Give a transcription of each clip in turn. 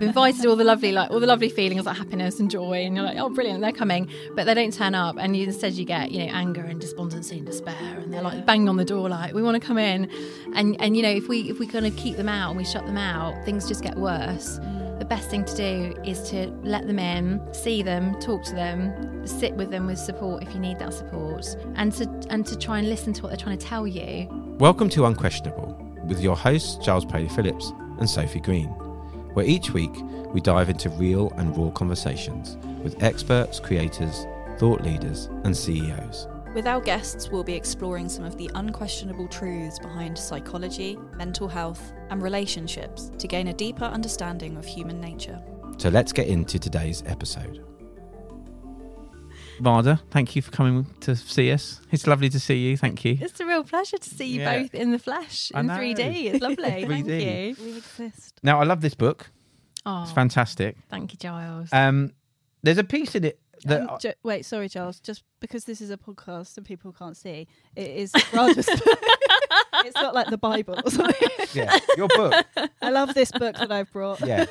Invited all the lovely, like all the lovely feelings like happiness and joy, and you're like, oh, brilliant, they're coming, but they don't turn up, and you, instead you get, you know, anger and despondency and despair, and they're like banging on the door, like we want to come in, and and you know, if we if we kind of keep them out and we shut them out, things just get worse. The best thing to do is to let them in, see them, talk to them, sit with them with support if you need that support, and to and to try and listen to what they're trying to tell you. Welcome to Unquestionable with your hosts charles Paley Phillips and Sophie Green, where each week we dive into real and raw conversations with experts, creators, thought leaders, and CEOs. With our guests, we'll be exploring some of the unquestionable truths behind psychology, mental health, and relationships to gain a deeper understanding of human nature. So let's get into today's episode. Radha, thank you for coming to see us. It's lovely to see you. Thank you. It's a real pleasure to see you Yeah. both in the flesh in 3D. It's lovely. Thank 3D. you. We exist. Now, I love this book. Oh, It's fantastic. thank you, Giles. Um, there's a piece in it that Um, ju- wait, sorry, Charles. Just because this is a podcast and people can't see, it is rather. it's not like the Bible or something. yeah, your book. I love this book that I've brought. Yeah,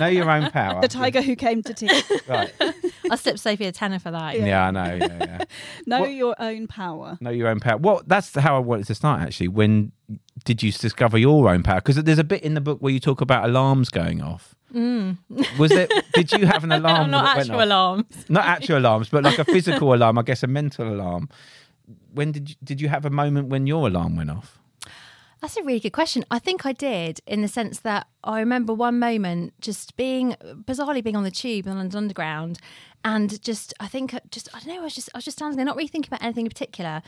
know your own power. The Tiger Who Came to Tea. Right. I'll slip Sophie a tenner for that. Yeah, I know. Yeah, yeah. Know What- your own power. know your own power. Well, that's how I wanted to start. Actually, when did you discover your own power? Because there's a bit in the book where you talk about alarms going off. Mm. Was it? Did you have an alarm? not actual alarms. Not actual alarms, but like a physical alarm. I guess a mental alarm. When did you, did you have a moment when your alarm went off? That's a really good question. I think I did in the sense that I remember one moment just being bizarrely being on the tube in London Underground and just I think uh, just I don't know, I was just I was just standing there not really thinking about anything in particular.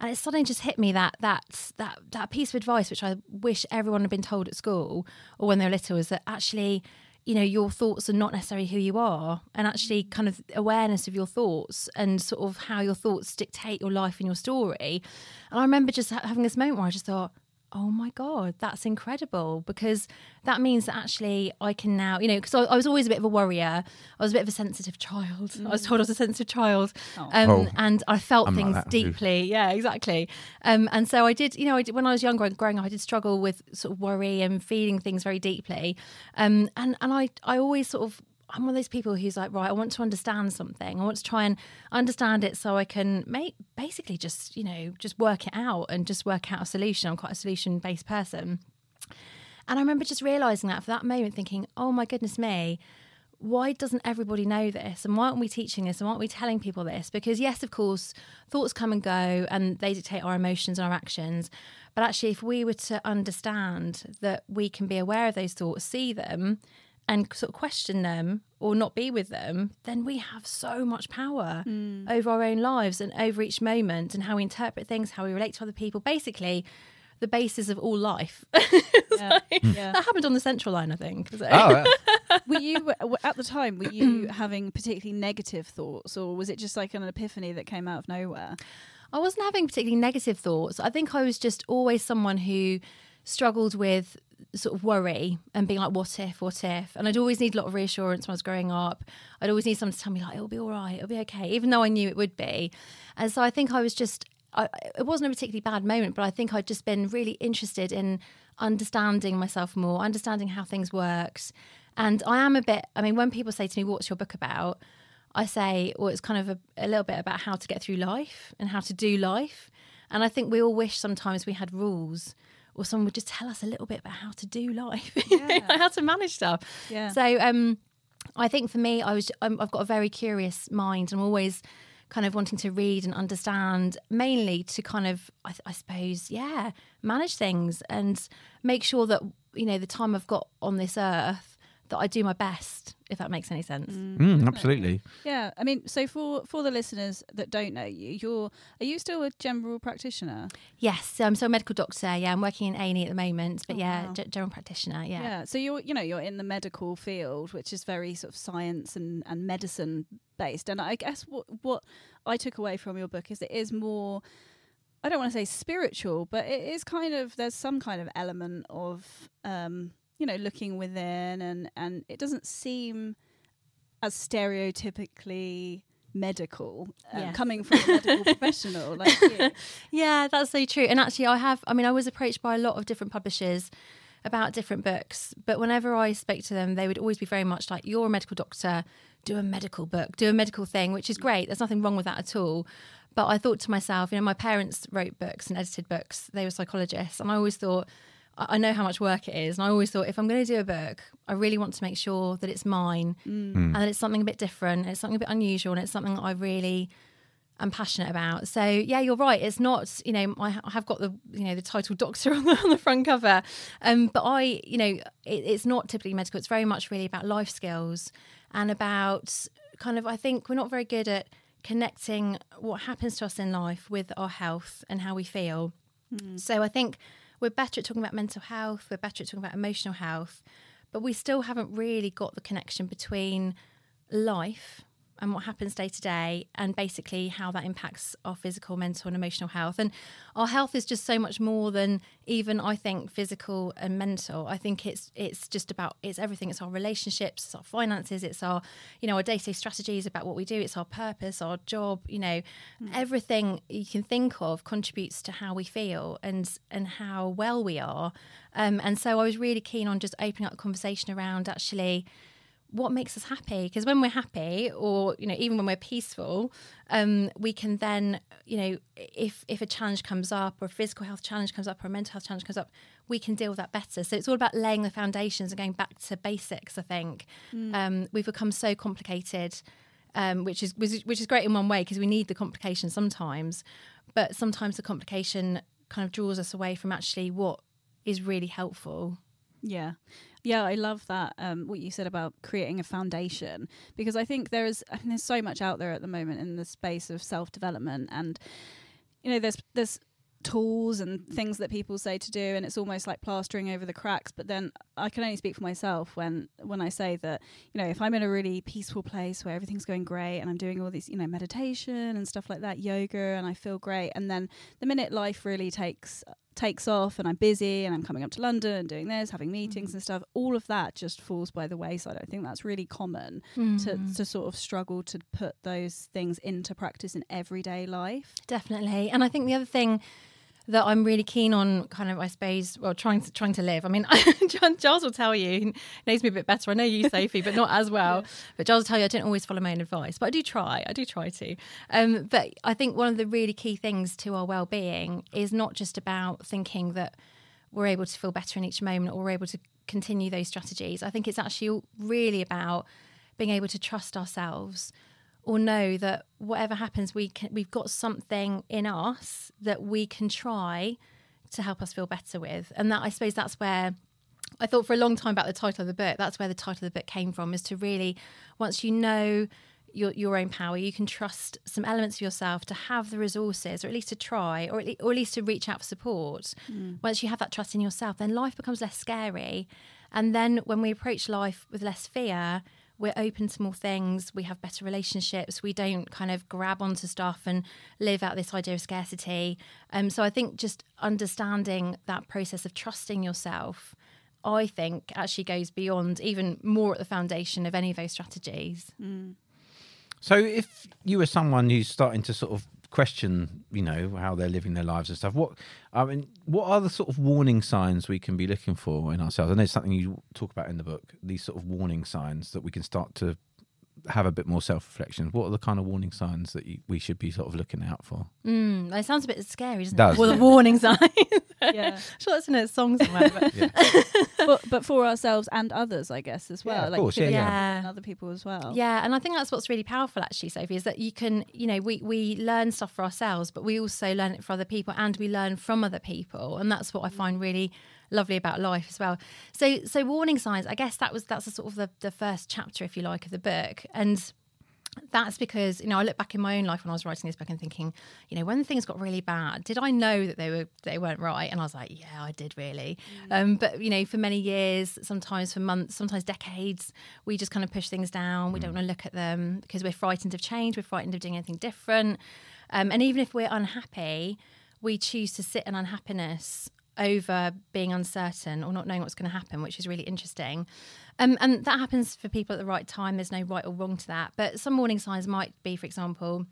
And it suddenly just hit me that that that that piece of advice which I wish everyone had been told at school or when they were little is that actually you know your thoughts are not necessarily who you are and actually mm. kind of awareness of your thoughts and sort of how your thoughts dictate your life and your story. And i remember just ha- having this moment where i just thought oh my god that's incredible because that means that actually i can now you know because I, I was always a bit of a worrier. I was a bit of a sensitive child. I was told i was a sensitive child um, Oh. and i felt I'm like things too. deeply. Yeah exactly. Um, and so i did you know I did, when i was younger and growing up i did struggle with sort of worry and feeling things very deeply. Um, and and i i always sort of I'm one of those people who's like, right, I want to understand something. I want to try and understand it so I can make basically just, you know, just work it out and just work out a solution. I'm quite a solution based person. And I remember just realizing that for that moment, thinking, oh my goodness me, why doesn't everybody know this? And why aren't we teaching this? And why aren't we telling people this? Because, yes, of course, thoughts come and go and they dictate our emotions and our actions. But actually, if we were to understand that we can be aware of those thoughts, see them, and sort of question them or not be with them, then we have so much power mm. over our own lives and over each moment and how we interpret things, how we relate to other people. Basically, the basis of all life. Yeah. Hmm. yeah. That happened on the central line, I think. So- Oh, Were you at the time? Were you having particularly negative thoughts, or was it just like an epiphany that came out of nowhere? I wasn't having particularly negative thoughts. I think I was just always someone who struggled with sort of worry and being like, what if, what if? And I'd always need a lot of reassurance when I was growing up. I'd always need someone to tell me, like, it'll be all right, it'll be okay, even though I knew it would be. And so I think I was just, I, it wasn't a particularly bad moment, but I think I'd just been really interested in understanding myself more, understanding how things worked. And I am a bit, I mean, when people say to me, what's your book about? I say, well, it's kind of a, a little bit about how to get through life and how to do life. And I think we all wish sometimes we had rules or someone would just tell us a little bit about how to do life, Yeah. how to manage stuff. Yeah. So um, I think for me, I was I'm, I've got a very curious mind. I'm always kind of wanting to read and understand, mainly to kind of I, I suppose yeah manage things and make sure that you know the time I've got on this earth that I do my best, if that makes any sense. Mm, absolutely. Yeah, I mean, so for for the listeners that don't know you, you're are you still a general practitioner? Yes, I'm still a medical doctor. Yeah, I'm working in A and E at the moment, but Oh, yeah, wow. ge- general practitioner. Yeah. Yeah. So you're you know you're in the medical field, which is very sort of science and and medicine based. And I guess what what I took away from your book is it is more. I don't want to say spiritual, but it is kind of there's some kind of element of um, you know looking within, and and it doesn't seem as stereotypically medical um, coming from a medical professional like you. Yeah, that's so true. And actually, I have, I mean, I was approached by a lot of different publishers about different books. But whenever I spoke to them, they would always be very much like, "You're a medical doctor. Do a medical book. Do a medical thing," which is great. There's nothing wrong with that at all. But I thought to myself, you know, my parents wrote books and edited books. They were psychologists, and I always thought. I know how much work it is. And I always thought if I'm going to do a book, I really want to make sure that it's mine mm. Mm. and that it's something a bit different, and it's something a bit unusual, and it's something that I really am passionate about. So yeah, you're right. It's not, you know, I have got the, you know, the title doctor on the, on the front cover, um, but I, you know, it, it's not typically medical. It's very much really about life skills and about kind of. I think we're not very good at connecting what happens to us in life with our health and how we feel. Mm. So I think we're better at talking about mental health. We're better at talking about emotional health, but we still haven't really got the connection between life and what happens day to day and basically how that impacts our physical mental and emotional health. And our health is just so much more than even i think physical and mental. I think it's it's just about it's everything. It's our relationships it's our finances it's our you know our day-to-day strategies about what we do. It's our purpose our job you know. Everything you can think of contributes to how we feel and and how well we are. Um, and so i was really keen on just opening up the conversation around actually what makes us happy? Because when we're happy or you know even when we're peaceful um, we can then you know if if a challenge comes up or a physical health challenge comes up or a mental health challenge comes up we can deal with that better. So it's all about laying the foundations and going back to basics i think. Um, we've become so complicated um, which is- which is great in one way because we need the complication sometimes. But sometimes the complication kind of draws us away from actually what is really helpful. Yeah. Yeah, I love that um, what you said about creating a foundation because I think there is I mean, there's so much out there at the moment in the space of self development and you know there's there's tools and things that people say to do and it's almost like plastering over the cracks but then I can only speak for myself when when I say that you know if I'm in a really peaceful place where everything's going great and I'm doing all these you know meditation and stuff like that yoga and I feel great and then the minute life really takes takes off and I'm busy and I'm coming up to London and doing this, having meetings and stuff, all of that just falls by the wayside. I think that's really common to, mm. to sort of struggle to put those things into practice in everyday life. Definitely. And I think the other thing that I'm really keen on, kind of, I suppose, well, trying to trying to live. I mean, John, Giles will tell you, he knows me a bit better. I know you, Sophie, but not as well. But Giles will tell you, I don't always follow my own advice, but I do try. I do try to. Um, but I think one of the really key things to our well-being is not just about thinking that we're able to feel better in each moment or we're able to continue those strategies. I think it's actually really about being able to trust ourselves or know that whatever happens, we can, we've got something in us that we can try to help us feel better with. And that I suppose that's where I thought for a long time about the title of the book. That's where the title of the book came from. Is to really, once you know your your own power, you can trust some elements of yourself to have the resources, or at least to try, or at, le- or at least to reach out for support. Mm. Once you have that trust in yourself, then life becomes less scary. And then when we approach life with less fear, we're open to more things. We have better relationships. We don't kind of grab onto stuff and live out this idea of scarcity. Um, so I think just understanding that process of trusting yourself, I think actually goes beyond even more at the foundation of any of those strategies. So, if you were someone who's starting to sort of question, you know, how they're living their lives and stuff, what I mean, what are the sort of warning signs we can be looking for in ourselves? I know it's something you talk about in the book. These sort of warning signs that we can start to have a bit more self-reflection. What are the kind of warning signs that you, we should be sort of looking out for? Mm, that sounds a bit scary, doesn't Does. it? Well, the warning signs. Yeah. sure, that's in a song somewhere. But but, but for ourselves and others, I guess, as well. Yeah, of like course, yeah, yeah. eye on other people as well. Yeah, and I think that's what's really powerful, actually, Sophie, is that you can, you know, we we learn stuff for ourselves, but we also learn it for other people, and we learn from other people, and that's what I find really lovely about life as well. So, so warning signs. I guess that was that's a sort of the the first chapter, if you like, of the book, and that's because you know I look back in my own life when I was writing this book and thinking, you know, when things got really bad, did I know that they were they weren't right? And I was like, yeah, I did really. Um, but you know, for many years, sometimes for months, sometimes decades, we just kind of push things down. We don't want to look at them because we're frightened of change. We're frightened of doing anything different. Um, and even if we're unhappy, we choose to sit in unhappiness over being uncertain or not knowing what's going to happen, which is really interesting. Um, and that happens for people at the right time. There's no right or wrong to that. But some warning signs might be, for example,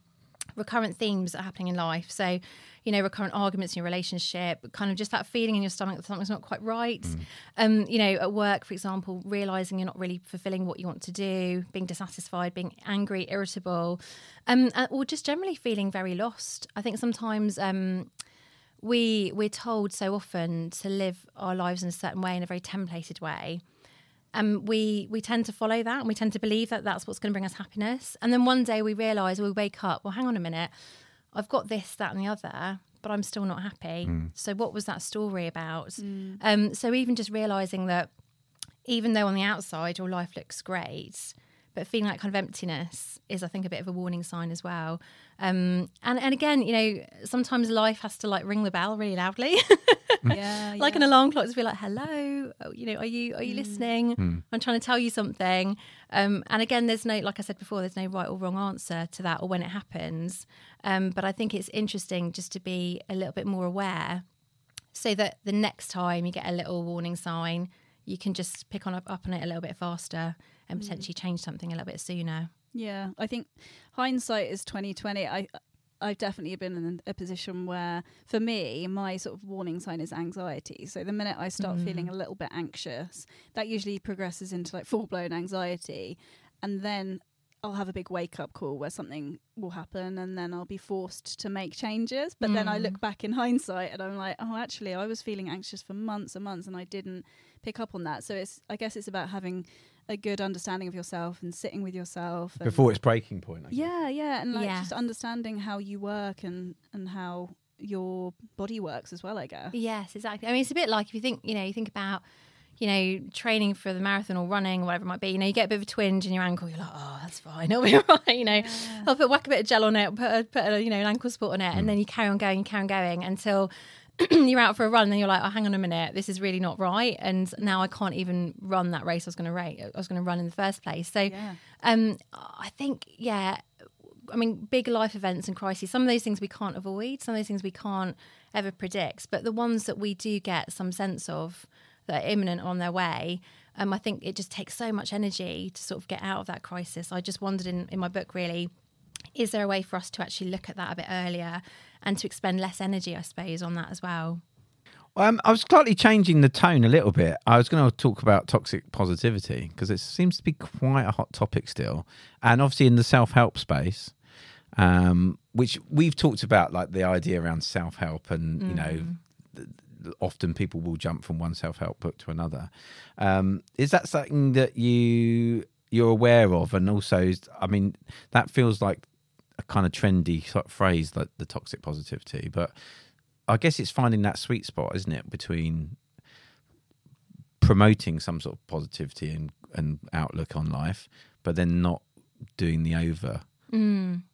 recurrent themes that are happening in life. So, you know, recurrent arguments in your relationship, kind of just that feeling in your stomach that something's not quite right. Mm. Um, you know, at work, for example, realizing you're not really fulfilling what you want to do, being dissatisfied, being angry, irritable, um, or just generally feeling very lost. I think sometimes. Um, we we're told so often to live our lives in a certain way in a very templated way. And we we tend to follow that and we tend to believe that that's what's going to bring us happiness. And then one day we realize we wake up well hang on a minute. I've got this that and the other but i'm still not happy. So what was that story about? Um, so even just realizing that even though on the outside your life looks great but feeling that kind of emptiness is i think a bit of a warning sign as well. Um, and and again you know sometimes life has to like ring the bell really loudly. Yeah, like yeah. an alarm clock to be like hello oh, you know are you are you listening? I'm trying to tell you something. Um, and again there's no like i said before there's no right or wrong answer to that or when it happens. Um, but i think it's interesting just to be a little bit more aware so that the next time you get a little warning sign you can just pick on up, up on it a little bit faster and mm. potentially change something a little bit sooner Yeah, I think hindsight is twenty twenty. I I've definitely been in a position where, for me, my sort of warning sign is anxiety. So the minute I start feeling mm. a little bit anxious, that usually progresses into like full blown anxiety, and then I'll have a big wake up call where something will happen, and then I'll be forced to make changes. But then I look mm. back in hindsight, and I'm like, oh, actually, I was feeling anxious for months and months, and I didn't pick up on that. So it's I guess it's about having a good understanding of yourself and sitting with yourself and Before its breaking point. I guess. yeah yeah and like Yeah. just understanding how you work and and how your body works as well i guess Yes, exactly. I mean, it's a bit like if you think, you know, you think about, you know, training for the marathon or running or whatever it might be. You know, you get a bit of a twinge in your ankle. You're like, oh, that's fine. It'll be all right. You know, I'll put whack a bit of gel on it, put a, put a you know an ankle support on it, and then you carry on going, you carry on going until. you're out for a run, and then you're like, "Oh, hang on a minute, this is really not right," and now I can't even run that race I was going to rate. I was going to run in the first place. So, Yeah. um, I think, yeah, I mean, big life events and crises, some of those things we can't avoid, some of those things we can't ever predict, but the ones that we do get some sense of that are imminent on their way, um, I think it just takes so much energy to sort of get out of that crisis. I just wondered in, in my book, really, is there a way for us to actually look at that a bit earlier and to expend less energy, I suppose, on that as well? Um, I was slightly changing the tone a little bit. I was going to talk about toxic positivity because it seems to be quite a hot topic still, and obviously in the self help space, um, which we've talked about, like the idea around self help, and you know, th- often people will jump from one self help book to another. Um, is that something that you you're aware of, and also, I mean, that feels like a kind of trendy sort of phrase, like the toxic positivity, but I guess it's finding that sweet spot, isn't it, between promoting some sort of positivity and, and outlook on life, but then not doing the over.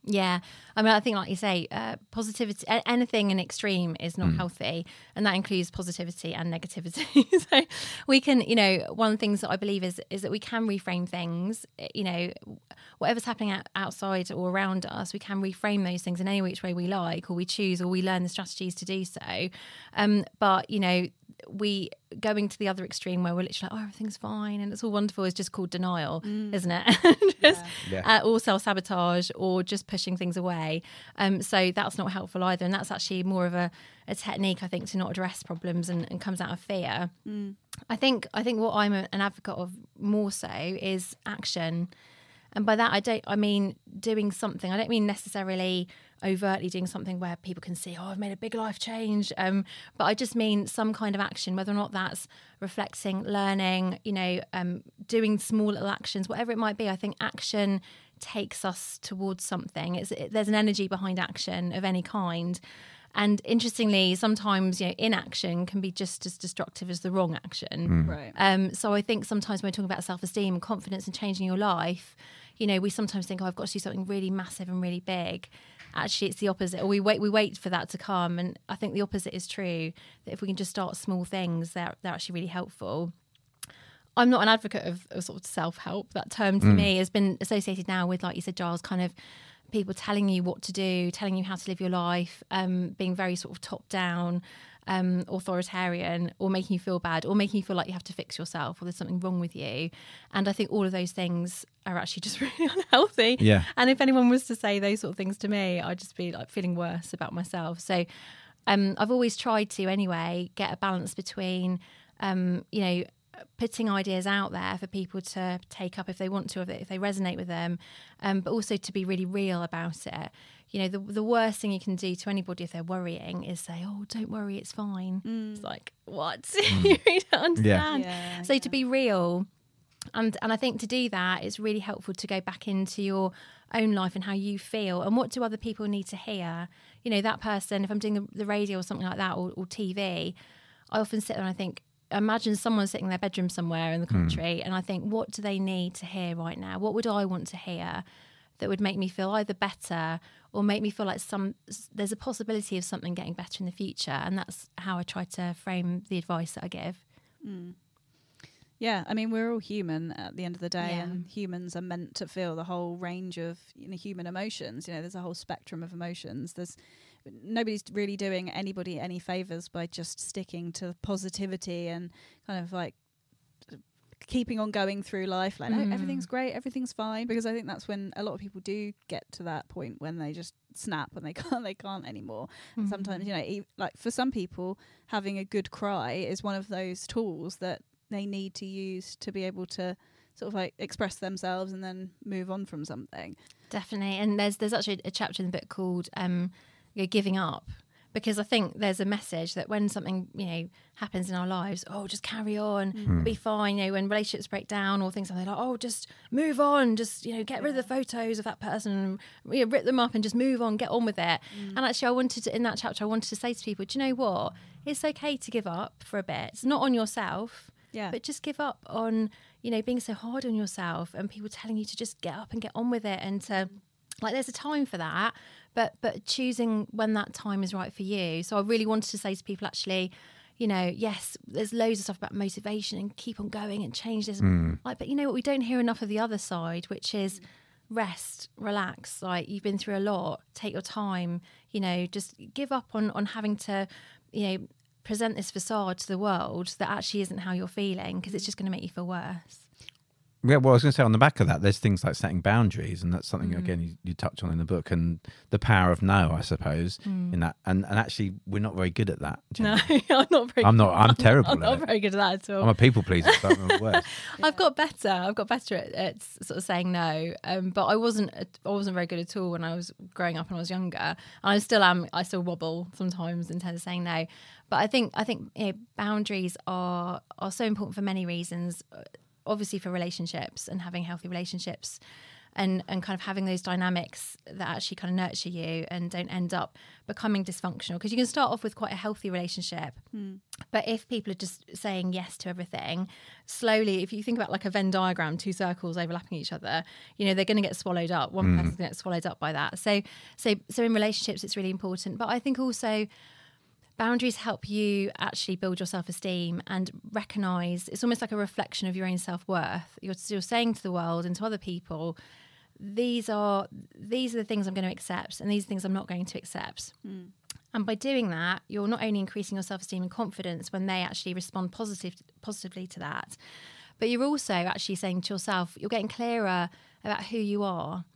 Yeah, I mean, I think, like you say, uh, positivity, a- anything in extreme is not healthy, and that includes positivity and negativity. so we can, you know, one of the things that I believe is is that we can reframe things. eh, You know, whatever's happening out, outside or around us, we can reframe those things in any which way we like, or we choose, or we learn the strategies to do so. Um, but you know, we going to the other extreme where we're literally like, oh, everything's fine and it's all wonderful is just called denial, isn't it? just, Yeah. uh, or self sabotage or just pushing things away. Um, so that's not helpful either. And that's actually more of a, a technique, I think, to not address problems and, and comes out of fear. I think I think what I'm a- an advocate of more so is action. And by that I don't I mean doing something. I don't mean necessarily overtly doing something where people can see, oh, I've made a big life change. Um, but I just mean some kind of action, whether or not that's reflecting, learning, you know, um, doing small little actions, whatever it might be. I think action takes us towards something. It's it, there's an energy behind action of any kind. And interestingly, sometimes you know inaction can be just as destructive as the wrong action. right Um, so I think sometimes when we're talking about self esteem and confidence and changing your life, you know, we sometimes think, oh, I've got to do something really massive and really big. Actually, it's the opposite. Or we wait, we wait for that to come. And I think the opposite is true. That if we can just start small things, they're they're actually really helpful. I'm not an advocate of, of sort of self help. That term to mm. me has been associated now with, like you said, Giles, kind of people telling you what to do, telling you how to live your life, um, being very sort of top down, um, authoritarian, or making you feel bad, or making you feel like you have to fix yourself, or there's something wrong with you. And I think all of those things are actually just really unhealthy. Yeah. And if anyone was to say those sort of things to me, I'd just be like feeling worse about myself. So um, I've always tried to, anyway, get a balance between, um, you know, putting ideas out there for people to take up if they want to, if they, resonate with them, um, but also to be really real about it. You know, the the worst thing you can do to anybody if they're worrying is say, "Oh, don't worry, it's fine." It's like, what? you really don't understand. Yeah, so to be real, and and I think to do that, it's really helpful to go back into your own life and how you feel and what do other people need to hear. You know, that person. If I'm doing the, the radio or something like that or, or TV, I often sit there and I think, imagine someone sitting in their bedroom somewhere in the hmm. country, and I think, what do they need to hear right now? What would I want to hear? That would make me feel either better or make me feel like some there's a possibility of something getting better in the future, and that's how I try to frame the advice that I give. Hmm. Yeah, I mean we're all human at the end of the day, Yeah. and humans are meant to feel the whole range of you know human emotions. You know, there's a whole spectrum of emotions. There's nobody's really doing anybody any favors by just sticking to positivity and kind of like keeping on going through life like Mm. "Oh, everything's great everything's fine because i think that's when a lot of people do get to that point when they just snap and they can't they can't anymore Mm. sometimes you know e- like for some people having a good cry is one of those tools that they need to use to be able to sort of like express themselves and then move on from something Definitely, and there's there's actually a chapter in the book called um, you know, "Giving Up," because I think there's a message that when something you know happens in our lives, oh, just carry on, Hmm. be fine. You know, when relationships break down or things like that, like, oh, just move on, just you know, get rid of the photos of that person, you know, rip them up, and just move on, get on with it. And actually, I wanted to in that chapter, I wanted to say to people, do you know what? It's okay to give up for a bit. It's not on yourself. Yeah. But just give up on, you know, being so hard on yourself and people telling you to just get up and get on with it and to like there's a time for that, but but choosing when that time is right for you. So I really wanted to say to people actually, you know, yes, there's loads of stuff about motivation and keep on going and change this. Hmm. Like, but you know what, we don't hear enough of the other side, which is rest, relax. Like you've been through a lot, take your time. You know, just give up on on having to, you know, present this facade to the world that actually isn't how you're feeling because it's just going to make you feel worse. Yeah, well, I was going to say on the back of that, there's things like setting boundaries, and that's something Mm. again you, you touch on in the book, and the power of no, I suppose, in that. And and actually, we're not very good at that. No. I'm not very. I'm not. I'm terrible I'm at not it. very good at that at all. I'm a people pleaser, so I'm. I've got better. I've got better at, at sort of saying no. Um, but I wasn't. I wasn't very good at all when I was growing up and I was younger. And I still am. I still wobble sometimes in terms of saying no. But I think I think you know, boundaries are are so important for many reasons. Obviously, for relationships and having healthy relationships. And, and kind of having those dynamics that actually kind of nurture you and don't end up becoming dysfunctional because you can start off with quite a healthy relationship hmm. but if people are just saying yes to everything, slowly, if you think about like a Venn diagram, two circles overlapping each other, you know, they're going to get swallowed up. One hmm. person's going to get swallowed up by that. So, so, so in relationships, it's really important. But I think also boundaries help you actually build your self-esteem and recognize it's almost like a reflection of your own self-worth. You're, you're saying to the world and to other people these are these are the things i'm going to accept and these are things i'm not going to accept. Hmm. And by doing that, you're not only increasing your self esteem and confidence when they actually respond positive, positively to that, but you're also actually saying to yourself, you're getting clearer about who you are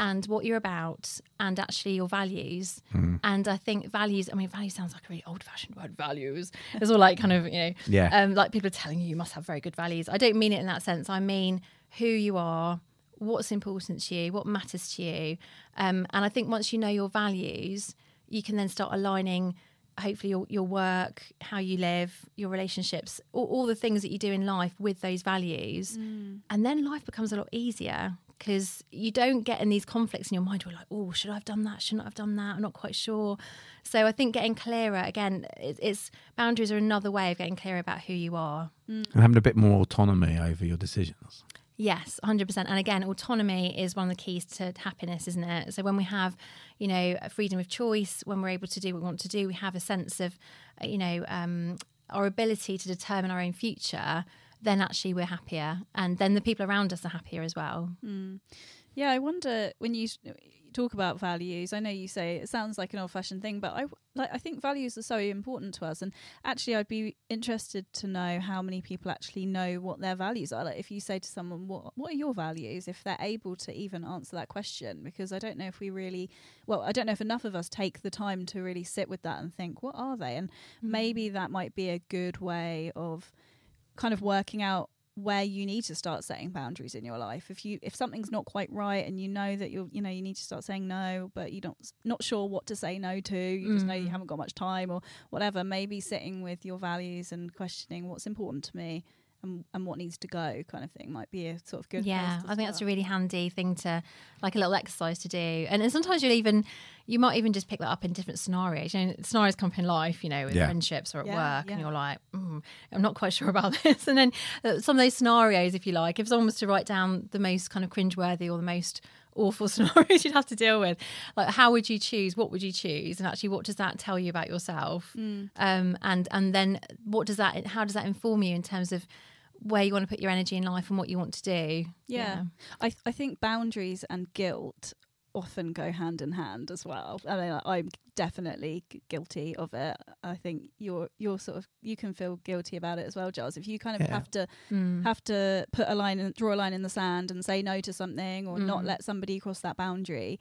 and what you're about and actually your values. And I think values, I mean, value sounds like a really old fashioned word, values. It's all like kind of, you know, Yeah. um, like people are telling you you must have very good values. I don't mean it in that sense. I mean who you are, what's important to you, what matters to you. Um, and I think once you know your values, you can then start aligning hopefully your, your work how you live your relationships all, all the things that you do in life with those values and then life becomes a lot easier because you don't get in these conflicts in your mind where like oh should i have done that shouldn't i have done that i'm not quite sure so i think getting clearer again it, it's boundaries are another way of getting clearer about who you are and having a bit more autonomy over your decisions. Yes, 100%. And again, autonomy is one of the keys to happiness, isn't it? So when we have, you know, freedom of choice, when we're able to do what we want to do, we have a sense of, uh, you know, um, our ability to determine our own future, then actually we're happier. And then the people around us are happier as well. Hmm. Yeah, I wonder when you talk about values, I know you say it sounds like an old-fashioned thing, but I like I think values are so important to us. And actually, I'd be interested to know how many people actually know what their values are. Like, if you say to someone, "What what are your values?" If they're able to even answer that question, because I don't know if we really, well, I don't know if enough of us take the time to really sit with that and think, "What are they?" And mm. maybe that might be a good way of kind of working out where you need to start setting boundaries in your life if you if something's not quite right and you know that you're you know you need to start saying no but you don't not sure what to say no to you just know you Mm. haven't got much time or whatever maybe sitting with your values and questioning what's important to me and, and what needs to go kind of thing might be a sort of good yeah place to i think that's a really handy thing to like a little exercise to do. And, and sometimes you'll even you might even just pick that up in different scenarios. You know scenarios come up in life you know with Yeah. friendships or at Yeah, work yeah. and you're like mm, i'm not quite sure about this. And then uh, some of those scenarios if you like if someone was to write down the most kind of cringeworthy or the most awful scenarios you'd have to deal with like how would you choose? What would you choose? And actually what does that tell you about yourself? Mm. um and and then what does that how does that inform you in terms of where you want to put your energy in life and what you want to do Yeah. I I think boundaries and guilt often go hand in hand as well. I mean, I'm definitely g- guilty of it. I think you're you're sort of you can feel guilty about it as well, Giles. If you kind of Yeah. have to Mm. have to put a line and draw a line in the sand and say no to something or not Mm. let somebody cross that boundary.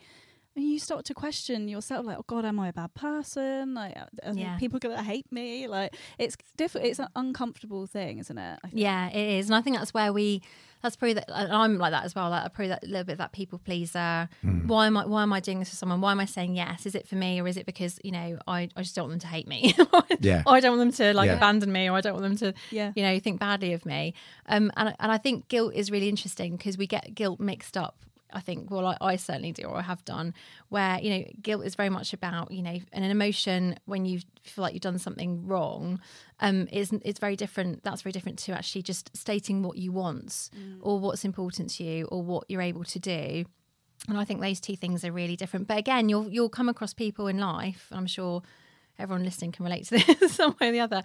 And you start to question yourself, like, "Oh God, am I a bad person? Like, are are Yeah. people gonna hate me?" Like, it's different. It's an uncomfortable thing, isn't it? I think. Yeah, it is, and I think that's where we. That's probably that. and I'm like that as well. Like, I probably that little bit of that people pleaser. Why am I? Why am I doing this for someone? Why am I saying yes? Is it for me, or is it because you know I, I just don't want them to hate me? Yeah. I don't want them to like Yeah. abandon me, or I don't want them to Yeah. you know think badly of me. Um, and and I think guilt is really interesting because we get guilt mixed up. I think, well, I, I certainly do, or I have done, where you know, guilt is very much about you know, and an emotion when you feel like you've done something wrong, um, is it's very different. That's very different to actually just stating what you want or what's important to you or what you're able to do. And I think those two things are really different. But again, you'll you'll come across people in life. I'm sure everyone listening can relate to this some way or the other,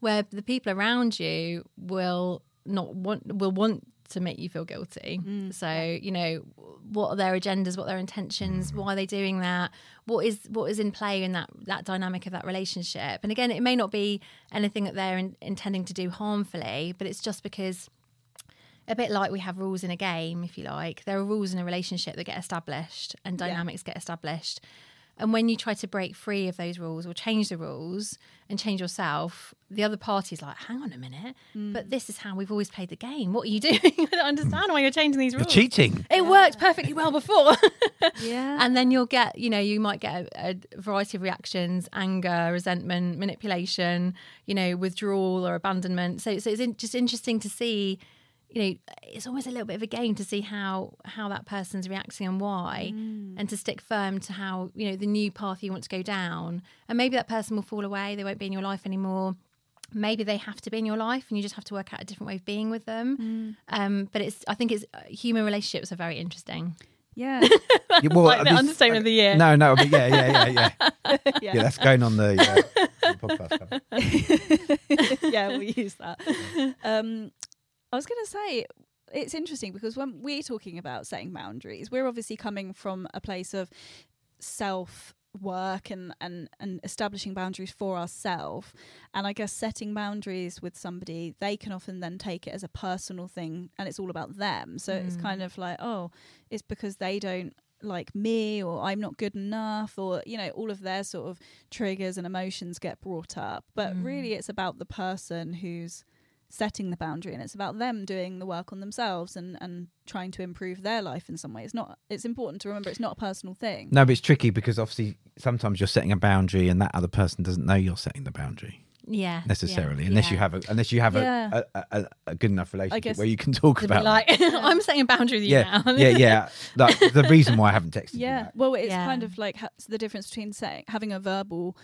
where the people around you will not want will want to make you feel guilty. Mm, so you know what are their agendas, what are their intentions, mm. why are they doing that? What is what is in play in that that dynamic of that relationship? And again, it may not be anything that they're in, intending to do harmfully, but it's just because a bit like we have rules in a game, if you like. There are rules in a relationship that get established and Yeah. dynamics get established. And when you try to break free of those rules or change the rules and change yourself, the other party's like, hang on a minute, Mm. but this is how we've always played the game. What are you doing? I don't understand why you're changing these You're rules. cheating. It worked perfectly well before. Yeah. and then you'll get, you know, you might get a, a variety of reactions anger, resentment, manipulation, you know, withdrawal or abandonment. So, so it's in, just interesting to see. You know, it's always a little bit of a game to see how how that person's reacting and why, and to stick firm to how you know the new path you want to go down. And maybe that person will fall away; they won't be in your life anymore. Maybe they have to be in your life, and you just have to work out a different way of being with them. Um, but it's I think it's uh, human relationships are very interesting. yeah. Yeah, well, like the this- understatement of the year. No, no, but yeah, yeah, yeah, yeah. yeah. Yeah, that's going on the, uh, the podcast. yeah, we'll use that. Um, I was going to say it's interesting because when we're talking about setting boundaries, we're obviously coming from a place of self work and, and and establishing boundaries for ourselves and i guess setting boundaries with somebody they can often then take it as a personal thing and it's all about them. So it's kind mm. of like oh it's because they don't like me or i'm not good enough or you know all of their sort of triggers and emotions get brought up. But really mm. it's about the person who's setting the boundary and it's about them doing the work on themselves and and trying to improve their life in some way it's not it's important to remember it's not a personal thing No, but it's tricky because obviously sometimes you're setting a boundary and that other person doesn't know you're setting the boundary yeah, necessarily, yeah, unless yeah. you have a unless you have Yeah. a, a, a, a good enough relationship guess- where you can talk to be about. like, I'm setting a boundary with you yeah, now. yeah, yeah. Like, the reason why I haven't texted yeah back. well it's Yeah. kind of like ha- the difference between saying having a verbal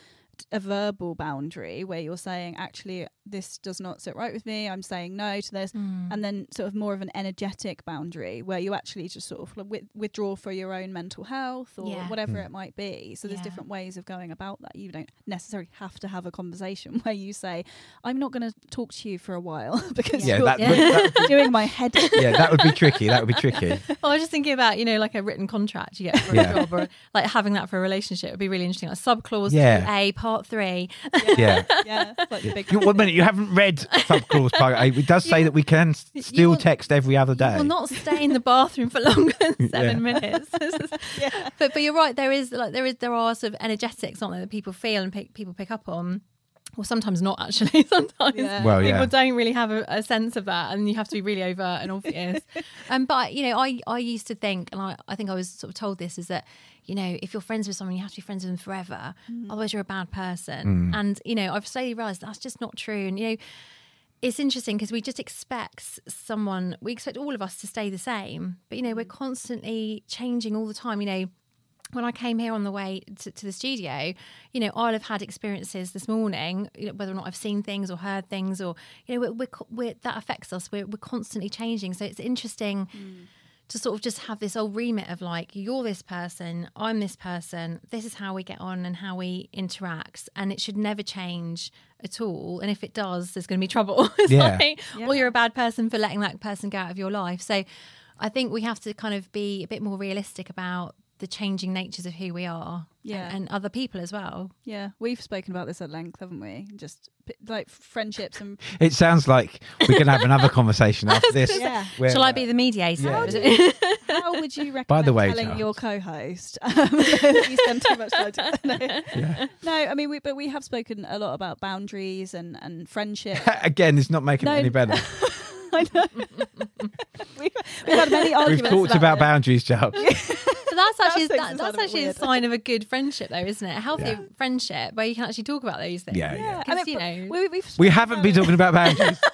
a verbal boundary where you're saying actually this does not sit right with me i'm saying no to this Mm. and then sort of more of an energetic boundary where you actually just sort of with, withdraw for your own mental health or Yeah. whatever Mm. it might be so there's Yeah. different ways of going about that you don't necessarily have to have a conversation where you say i'm not going to talk to you for a while because Yeah, you're that, Yeah. that doing my head yeah, that would be tricky. That would be tricky. I was just thinking about, you know, like a written contract you get for Yeah. a job or like having that for a relationship would be really interesting. Like sub clause Yeah. A, part three. Yeah. yeah it's like You, one minute, you haven't read subclause part eight. It does say that we can still will- text every other You day. will not stay in the bathroom for longer than seven Yeah. minutes. Yeah but but you're right. There is like there is there are sort of energetics, aren't there, that people feel and pick, people pick up on. Well, sometimes not actually. Sometimes Yeah. Well, people don't really have a, a sense of that, and you have to be really overt and obvious. um, but you know, I I used to think, and I I think I was sort of told this is that you know if you're friends with someone, you have to be friends with them forever. Mm-hmm. Otherwise, you're a bad person. Mm. And you know, I've slowly realised that's just not true. And you know it's interesting because we just expect someone we expect all of us to stay the same but you know we're mm. constantly changing all the time you know when I came here on the way to, to the studio, you know, I'll have had experiences this morning, you know, whether or not I've seen things or heard things, or you know, we're, we're, we're that affects us. We're, we're constantly changing, so it's interesting mm. to sort of just have this old remit of like, you're this person, I'm this person, this is how we get on and how we interact, and it should never change at all. And if it does, there's going to be trouble. It's Yeah. like, Yeah. or you're a bad person for letting that person go out of your life. So I think we have to kind of be a bit more realistic about the changing natures of who we are Yeah. and, and other people as well. yeah we've spoken about this at length haven't we just like friendships and It sounds like we're going to have another conversation after this. yeah where- Shall I be the mediator? Yeah. Is it- How would you recommend By the way, telling Charles. your co-host um, that you spend too much time together? No. Yeah. no, I mean, we, but we have spoken a lot about boundaries and and friendship. Again, it's not making No. it any better. I know. we've, we've had many We've talked about it. boundaries, Charles. But that's actually makes that, that's a bit actually a sign of a good friendship, though, isn't it? A healthy Yeah. friendship where you can actually talk about those things. Yeah, Yeah, Because, I mean, you know, we, we've we haven't been talking about boundaries.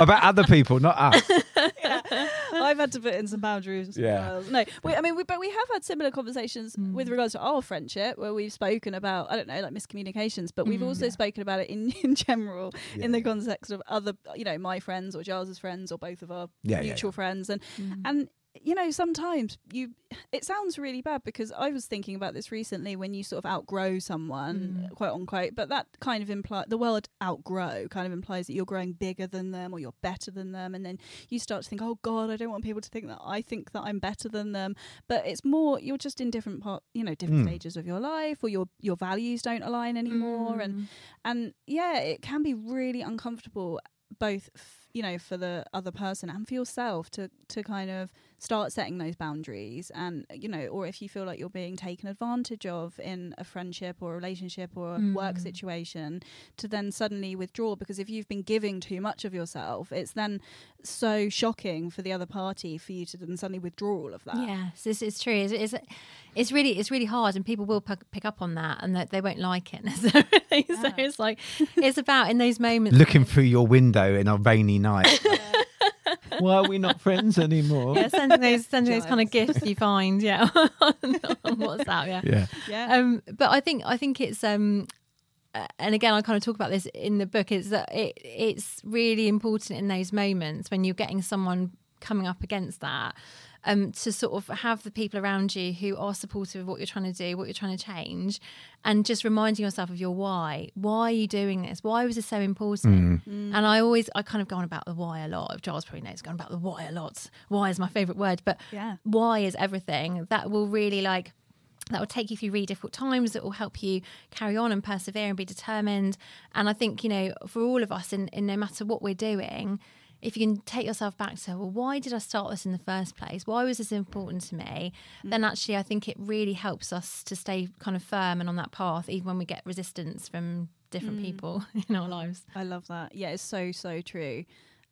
about other people, not us. it. I've had to put in some boundaries. Yeah. well. No, we, I mean, we, but we have had similar conversations Mm. with regards to our friendship, where we've spoken about I don't know, like miscommunications, but we've Mm. also spoken about it in in general, in the context of other, you know, my friends or Giles's friends or both of our Yeah, yeah, mutual friends, and Mm. and you know sometimes you it sounds really bad because i was thinking about this recently when you sort of outgrow someone Mm. quote unquote but that kind of imply the word outgrow kind of implies that you're growing bigger than them or you're better than them and then you start to think oh god i don't want people to think that i think that i'm better than them but it's more you're just in different part you know different Mm. stages of your life or your your values don't align anymore and Mm. and yeah it can be really uncomfortable both f- you know for the other person and for yourself to to kind of start setting those boundaries and you know or if you feel like you're being taken advantage of in a friendship or a relationship or a work Mm. situation to then suddenly withdraw because if you've been giving too much of yourself it's then so shocking for the other party for you to then suddenly withdraw all of that Yes, this is true. It's, it's, it's really it's really hard, and people will pick, pick up on that, and that they won't like it necessarily. So it's like it's about in those moments. Looking through your window in a rainy night. Why are we not friends anymore? yeah, sending those sending those kind of gifts you find, yeah, on, on WhatsApp, yeah. Yeah. yeah Um, but I think I think it's um, and again I kind of talk about this in the book is that it it's really important in those moments when you're getting someone coming up against that. Um, to sort of have the people around you who are supportive of what you're trying to do, what you're trying to change, and just reminding yourself of your why. Why are you doing this? Why was this so important? Mm. And I always, I kind of go on about the why a lot. Giles probably knows, going about the why a lot. Why is my favorite word, but yeah why is everything that will really like that will take you through really difficult times that will help you carry on and persevere and be determined and i think you know for all of us in, in no matter what we're doing if you can take yourself back to well why did i start this in the first place why was this important to me then actually i think it really helps us to stay kind of firm and on that path even when we get resistance from different Mm. people in our lives I love that. Yeah, it's so so true.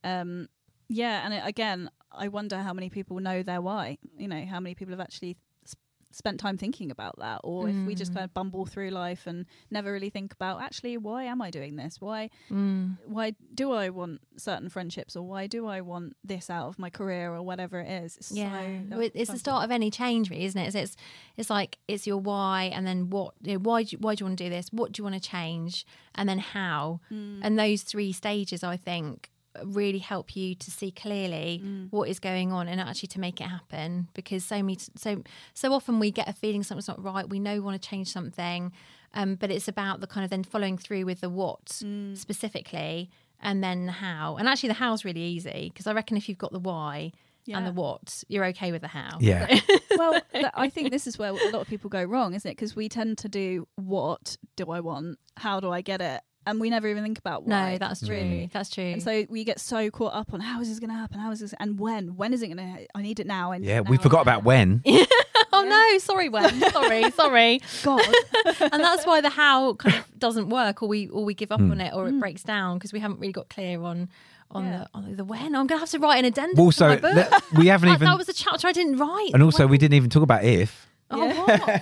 Um, yeah, and it, again, I wonder how many people know their why. You know, how many people have actually spent time thinking about that or if we just Mm. kind of bumble through life and never really think about actually why am I doing this? Why Mm. why do I want certain friendships or why do I want this out of my career or whatever it is? It's Yeah, so- Well, it's the start of any change, really, isn't it? It's it's, it's like it's your why, and then what? You know, why do you, why do you want to do this? What do you want to change? And then how? Mm. And those three stages, I think, really help you to see clearly Mm. what is going on and actually to make it happen. Because so many, so so often we get a feeling something's not right. We know we want to change something, um, but it's about the kind of then following through with the what Mm. specifically, and then the how. And actually, the how's really easy because I reckon if you've got the why and the what, you're okay with the how. Yeah. well, th- I think this is where a lot of people go wrong, isn't it? Because we tend to do what do I want? How do I get it? And we never even think about why. No, that's true. really. That's true. And so we get so caught up on how is this going to happen? How is this? And when? When is it going to? I need it now. I need Yeah, it we forgot about when. oh no, sorry, when? Sorry, sorry. God. and that's why the how kind of doesn't work, or we or we give up Hmm. on it, or it Mm. breaks down because we haven't really got clear on on Yeah. the on the when. I'm gonna have to write an addendum. Also, to my book. let- we haven't that, even, that was a chapter I didn't write. and also we didn't even talk about if. Oh, Yeah.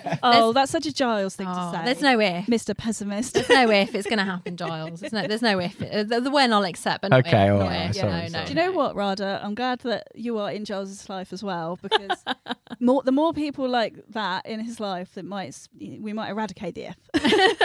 what? oh, that's such a Giles thing Oh, to say. there's no if. Mr. Pessimist. There's no if it's going to happen, Giles. There's no, there's no if. Uh, The, the when I'll accept, but not Okay, if, all not right, if. sorry, no, no, sorry. Do you know no. what, Radha? I'm glad that you are in Giles's life as well because more the more people like that in his life, that might we might eradicate the if.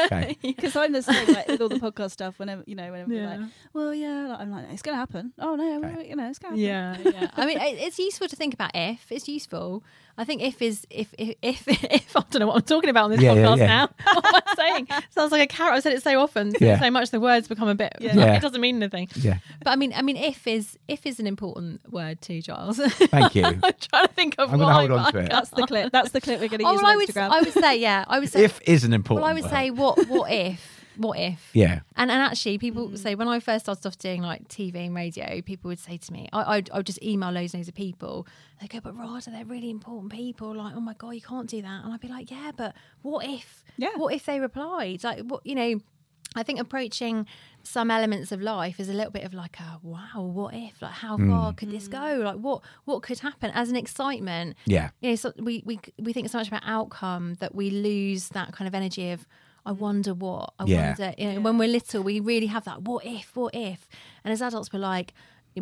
Okay. Because I'm the same like, with all the podcast stuff. Whenever you know, whenever we're like, well, yeah, like, I'm like, it's gonna happen. Oh no, Okay. you know, it's gonna happen. Yeah, yeah. I mean, it, it's useful to think about if. It's useful. I think if is if if if, if I don't know what I'm talking about on this Yeah, yeah, podcast yeah. now. what am I saying? Sounds like a carrot. I've said it so often, Yeah. so much the words become a bit. Yeah. Yeah. It doesn't mean anything. Yeah. But I mean, I mean, if is if is an important word too, Giles. Thank you. I'm trying to think of. I'm gonna why, hold on to it. That's the clip. That's the clip we're gonna Oh, use well, on I would Instagram. I would say yeah. I would say If is an important. well, I would word. say what what if what if Yeah. and and actually, people Mm. say when I first started off doing like TV and radio, people would say to me, I, I'd, I'd just email loads and loads of people. They go, but Radha, they're really important people. Like, oh my god, you can't do that. And I'd be like, yeah, but what if? Yeah. What if they replied? Like, what you know? I think approaching some elements of life is a little bit of like a wow, what if? Like, how far could this go? Like, what what could happen as an excitement? Yeah. you know, so we we we think so much about outcome that we lose that kind of energy of I mm. wonder what I Yeah. wonder. You know, when we're little, we really have that what if, what if, and as adults, we're like.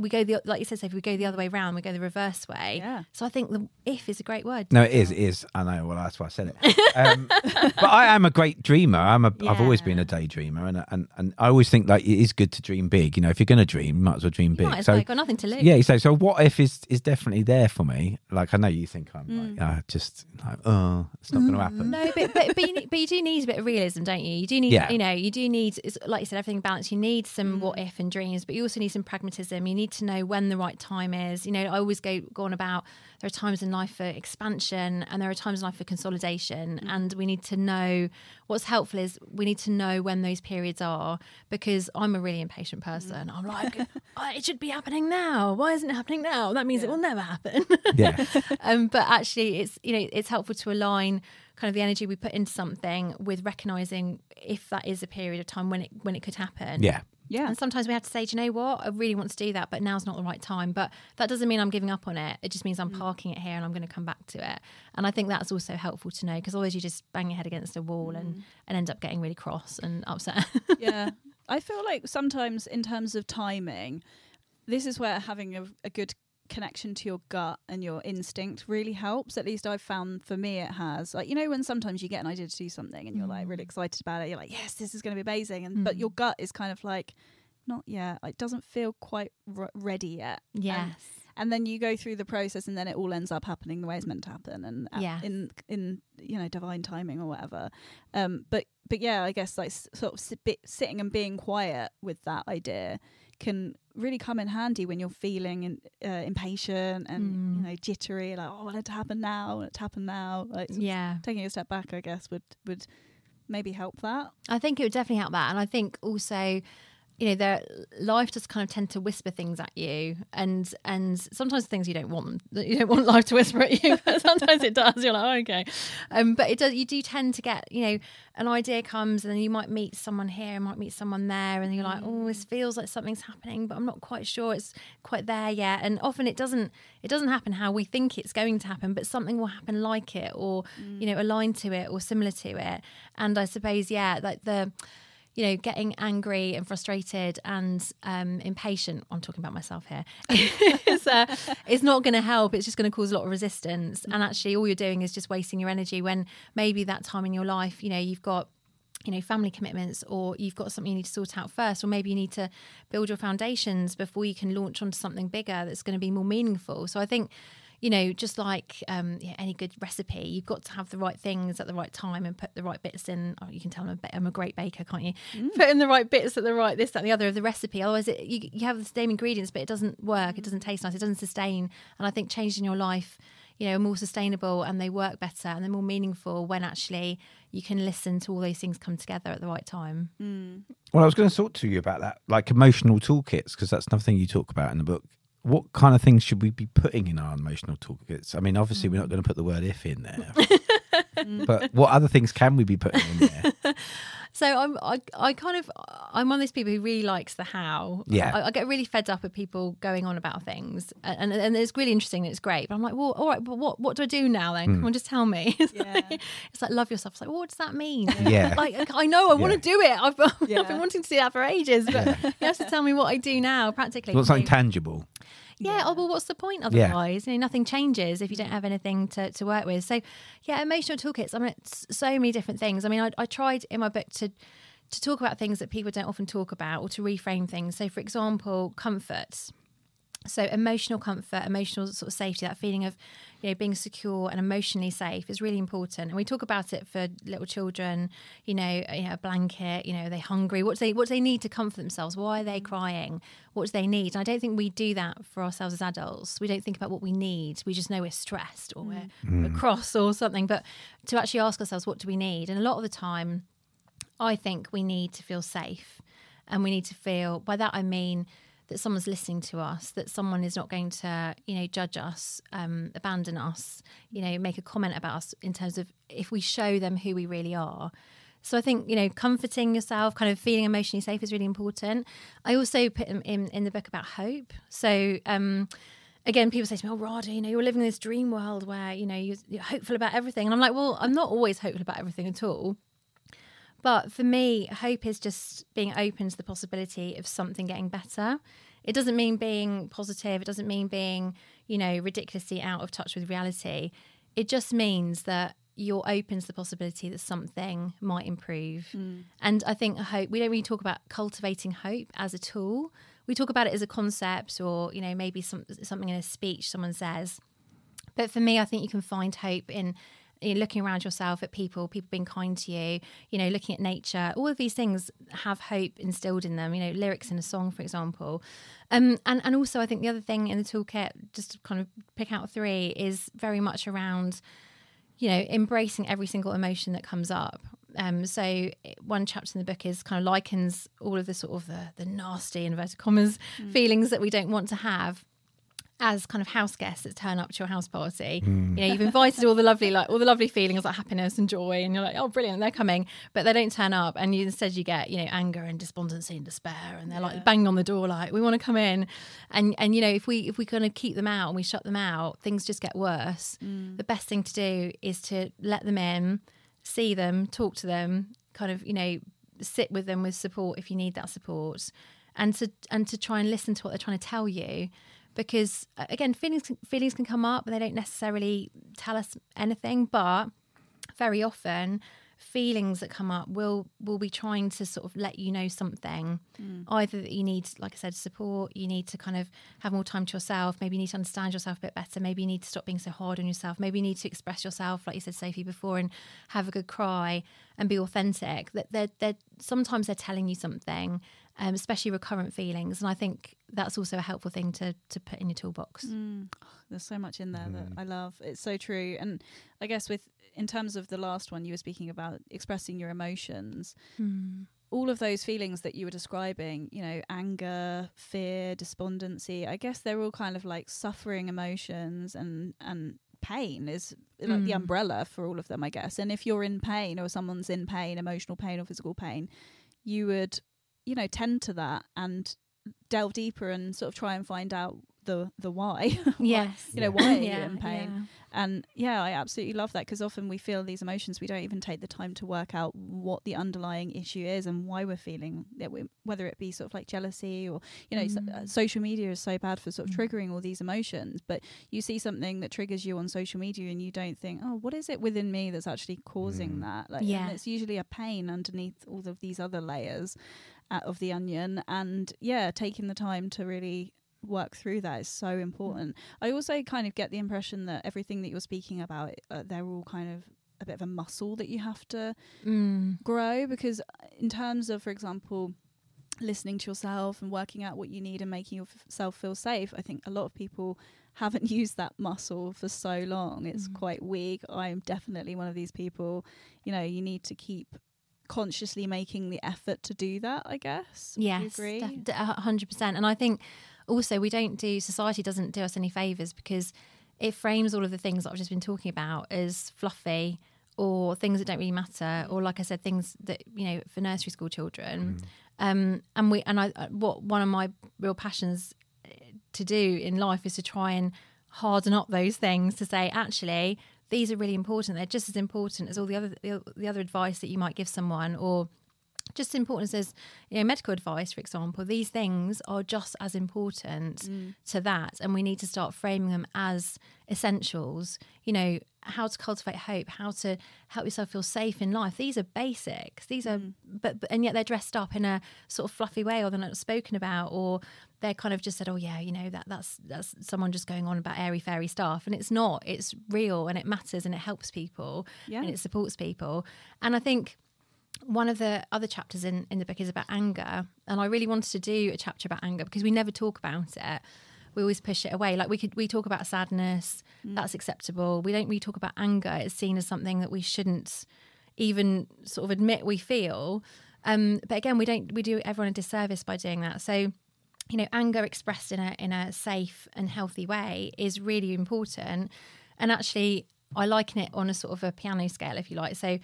We go the like you said, If we go the other way round. We go the reverse way. Yeah. So I think the if is a great word. No, it is. It is. I know. Well, that's why I said it. Um, but I am a great dreamer. I'm a. have always been a daydreamer, and and and I always think like it is good to dream big. You know, if you're going to dream, you might as well dream You big. might as so well, got nothing to lose. yeah. So so what if is is definitely there for me. Like I know you think I'm Mm. like uh, just like oh it's not going to happen. No, but but but you, need- but you do need a bit of realism, don't you? You do need, Yeah. you know, you do need, it's like you said, everything balanced. You need some Mm. what if and dreams, but you also need some pragmatism. You need to know when the right time is. You know, I always go go on about there are times in life for expansion and there are times in life for consolidation, Mm. and we need to know what's helpful is we need to know when those periods are because I'm a really impatient person. I'm like, oh, it should be happening now. Why isn't it happening now? That means it will never happen. Yeah. um, but actually, it's you know it's helpful to align kind of the energy we put into something with recognizing if that is a period of time when it when it could happen. Yeah. Yeah. And sometimes we have to say, do you know what? I really want to do that, but now's not the right time. But that doesn't mean I'm giving up on it. It just means I'm mm. parking it here and I'm going to come back to it. And I think that's also helpful to know because otherwise you just bang your head against a wall and, mm. and end up getting really cross and upset. yeah. I feel like sometimes in terms of timing, this is where having a, a good connection to your gut and your instinct really helps. At least I've found for me it has. Like you know when sometimes you get an idea to do something and you're like really excited about it. You're like, yes, this is going to be amazing. And but Mm. your gut is kind of like, not yet. It doesn't feel quite r- ready yet. yes. and then you go through the process and then it all ends up happening the way it's meant to happen and Yeah. in in you know divine timing or whatever um but but yeah i guess like s- sort of sit, sitting and being quiet with that idea can really come in handy when you're feeling in, uh, impatient and Mm. you know jittery like oh I want it to happen now I want it to happen now like Yeah. taking a step back i guess would would maybe help that I think it would definitely help that. And I think also, you know, their life just kind of tend to whisper things at you, and and sometimes things you don't want that you don't want life to whisper at you, but sometimes it does. You're like, oh, okay, um, but it does. You do tend to get, you know, an idea comes, and then you might meet someone here, might meet someone there, and you're like, oh, this feels like something's happening, but I'm not quite sure it's quite there yet. And often it doesn't. It doesn't happen how we think it's going to happen, but something will happen like it, or you know, aligned to it, or similar to it. And I suppose, yeah, like the you know, getting angry and frustrated and um, impatient. I'm talking about myself here. it's, uh, it's not going to help. It's just going to cause a lot of resistance. And actually, all you're doing is just wasting your energy when maybe that time in your life, you know, you've got you know family commitments or you've got something you need to sort out first or maybe you need to build your foundations before you can launch onto something bigger that's going to be more meaningful so i think you know, just like um, yeah, any good recipe, you've got to have the right things at the right time and put the right bits in. Oh, you can tell I'm a, I'm a great baker, can't you? Mm. Put in the right bits at the right this, that, and the other of the recipe. Otherwise, it, you, you have the same ingredients, but it doesn't work. It doesn't taste nice. It doesn't sustain. And I think changing your life you know, more sustainable and they work better and they're more meaningful when actually you can listen to all those things come together at the right time. Mm. Well, I was going to talk to you about that, like emotional toolkits, because that's another thing you talk about in the book what kind of things should we be putting in our emotional toolkits? I mean, obviously, we're not going to put the word if in there, but what other things can we be putting in there? So I'm I, I kind of I'm one of those people who really likes the how. Yeah. I, I get really fed up with people going on about things, and, and it's really interesting and it's great. But I'm like, well, all right, but what what do I do now then? Mm. Come on, just tell me. It's, yeah. like, it's like love yourself. It's like, well, what does that mean? Yeah. Like I know I yeah. want to do it. I've, yeah. I've been wanting to do that for ages, but yeah. you have to tell me what I do now practically. What's something tangible? Yeah, oh well what's the point otherwise? Yeah. you know nothing changes if you don't have anything to, to work with. So yeah emotional toolkits i mean it's so many different things. I mean I, I tried in my book to to talk about things that people don't often talk about or to reframe things. So for example comfort. So emotional comfort emotional sort of safety that feeling of you know being secure and emotionally safe is really important. And we talk about it for little children you know, you know a blanket you know are they hungry? What do they what do they need to comfort themselves? Why are they crying? What do they need? And i don't think we do that for ourselves as adults. We don't think about what we need. We just know we're stressed or we're, mm. we're cross or something. But to actually ask ourselves what do we need? And a lot of the time i think we need to feel safe and we need to feel by that i mean that someone's listening to us, that someone is not going to, you know, judge us, um, abandon us, you know, make a comment about us in terms of if we show them who we really are. So I think you know, comforting yourself, kind of feeling emotionally safe is really important. I also put in in, in the book about hope. So. Um, again, people say to me, "Oh, Radha, you know, you're living in this dream world where you know you're, you're hopeful about everything," and I'm like, "Well, I'm not always hopeful about everything at all." But for me, hope is just being open to the possibility of something getting better. It doesn't mean being positive, it doesn't mean being, you know, ridiculously out of touch with reality. It just means that you're open to the possibility that something might improve. Mm. And I think hope, we don't really talk about cultivating hope as a tool. We talk about it as a concept or, you know, maybe some, something in a speech someone says. But for me, I think you can find hope in you know, looking around yourself at people, people being kind to you, you know, looking at nature, all of these things have hope instilled in them, you know, lyrics in a song, for example. Um, and, and also, I think the other thing in the toolkit, just to kind of pick out three, is very much around, you know, embracing every single emotion that comes up. Um, so one chapter in the book is kind of likens all of the sort of the, the nasty inverted commas mm. feelings that we don't want to have as kind of house guests that turn up to your house party. Mm. You know, you've invited all the lovely, like all the lovely feelings like happiness and joy, and you're like, oh, brilliant, they're coming, but they don't turn up, and you instead you get you know anger and despondency and despair, and they're yeah. like banging on the door like we want to come in, and and you know if we if we kind of keep them out and we shut them out, things just get worse. Mm. The best thing to do is to let them in, see them, talk to them, kind of you know sit with them with support if you need that support, and to and to try and listen to what they're trying to tell you because uh, again feelings feelings can come up but they don't necessarily tell us anything but very often feelings that come up will will be trying to sort of let you know something mm. either that you need like i said support you need to kind of have more time to yourself maybe you need to understand yourself a bit better maybe you need to stop being so hard on yourself maybe you need to express yourself like you said sophie before and have a good cry and be authentic that they're, they're sometimes they're telling you something um, especially recurrent feelings. And I think that's also a helpful thing to to put in your toolbox. Mm. Oh, there's so much in there mm. that I love. It's so true. And I guess with in terms of the last one, you were speaking about expressing your emotions. Mm. all of those feelings that you were describing, you know, anger, fear, despondency, I guess they're all kind of like suffering emotions and and pain is like the Mm. umbrella for all of them, I guess. And if you're in pain or someone's in pain, emotional pain or physical pain, you would, you know, tend to that and delve deeper and sort of try and find out the the why. Yes. you know, why are you Yeah, in pain? yeah. And yeah, I absolutely love that because often we feel these emotions, we don't even take the time to work out what the underlying issue is and why we're feeling that, we, whether it be sort of like jealousy or you know, so, uh, Mm. social media is so bad for sort of Mm. triggering all these emotions. But you see something that triggers you on social media and you don't think, oh, what is it within me that's actually causing Mm. that? Like, and Yeah. it's usually a pain underneath all of these other layers of the onion. And yeah, taking the time to really work through that is so important. I also kind of get the impression that everything that you're speaking about, uh, they're all kind of a bit of a muscle that you have to Mm. grow because uh, in terms of for example listening to yourself and working out what you need and making yourself feel safe i think a lot of people haven't used that muscle for so long it's Mm. quite weak i'm definitely one of these people you know you need to keep consciously making the effort to do that i guess Would you Yes, agree def- hundred percent. And I think also we don't do society doesn't do us any favors because it frames all of the things that I've just been talking about as fluffy or things that don't really matter, or like I said, things that you know for nursery school children. Um, and we and I uh, what one of my real passions uh, to do in life is to try and harden up those things to say actually these are really important. They're just as important as all the other the, the other advice that you might give someone or just as important as you know medical advice for example these things are just as important Mm. to that and we need to start framing them as essentials you know how to cultivate hope how to help yourself feel safe in life. These are basics. These are mm. but, but and yet they're dressed up in a sort of fluffy way or they're not spoken about or they're kind of just said oh yeah you know that that's that's someone just going on about airy fairy stuff. And it's not. It's real and it matters and it helps people Yeah. and it supports people. And i think one of the other chapters in, in the book is about anger. And i really wanted to do a chapter about anger because we never talk about it we always push it away. Like we could we talk about sadness that's acceptable. We don't really talk about anger. It's seen as something that we shouldn't even sort of admit we feel. Um, but again we don't we do everyone a disservice by doing that. So you know anger expressed in a in a safe and healthy way is really important. And actually i liken it on a sort of a piano scale if you like. So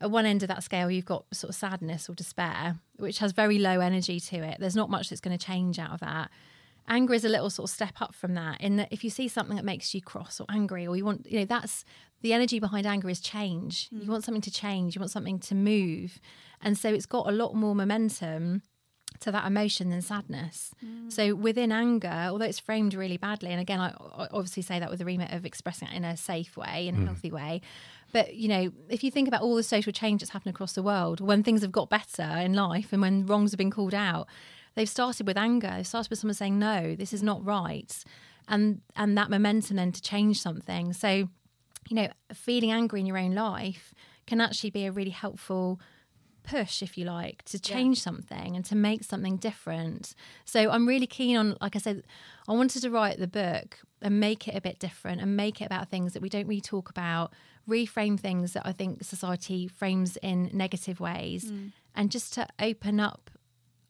at one end of that scale you've got sort of sadness or despair which has very low energy to it. There's not much that's going to change out of that anger is a little sort of step up from that in that if you see something that makes you cross or angry or you want you know that's the energy behind anger is change. Mm. You want something to change you want something to move. And so it's got a lot more momentum to that emotion than sadness. Mm. So within anger, although it's framed really badly, and again, I, I obviously say that with the remit of expressing it in a safe way, in a mm. healthy way. But you know, if you think about all the social change that's happened across the world, when things have got better in life, and when wrongs have been called out, they've started with anger. They've started with someone saying, "No, this is not right," and and that momentum then to change something. So you know, feeling angry in your own life can actually be a really helpful push, if you like, to change something and to make something different. So I'm really keen on, like I said, I wanted to write the book and make it a bit different and make it about things that we don't really talk about, reframe things that I think society frames in negative ways, mm. and just to open up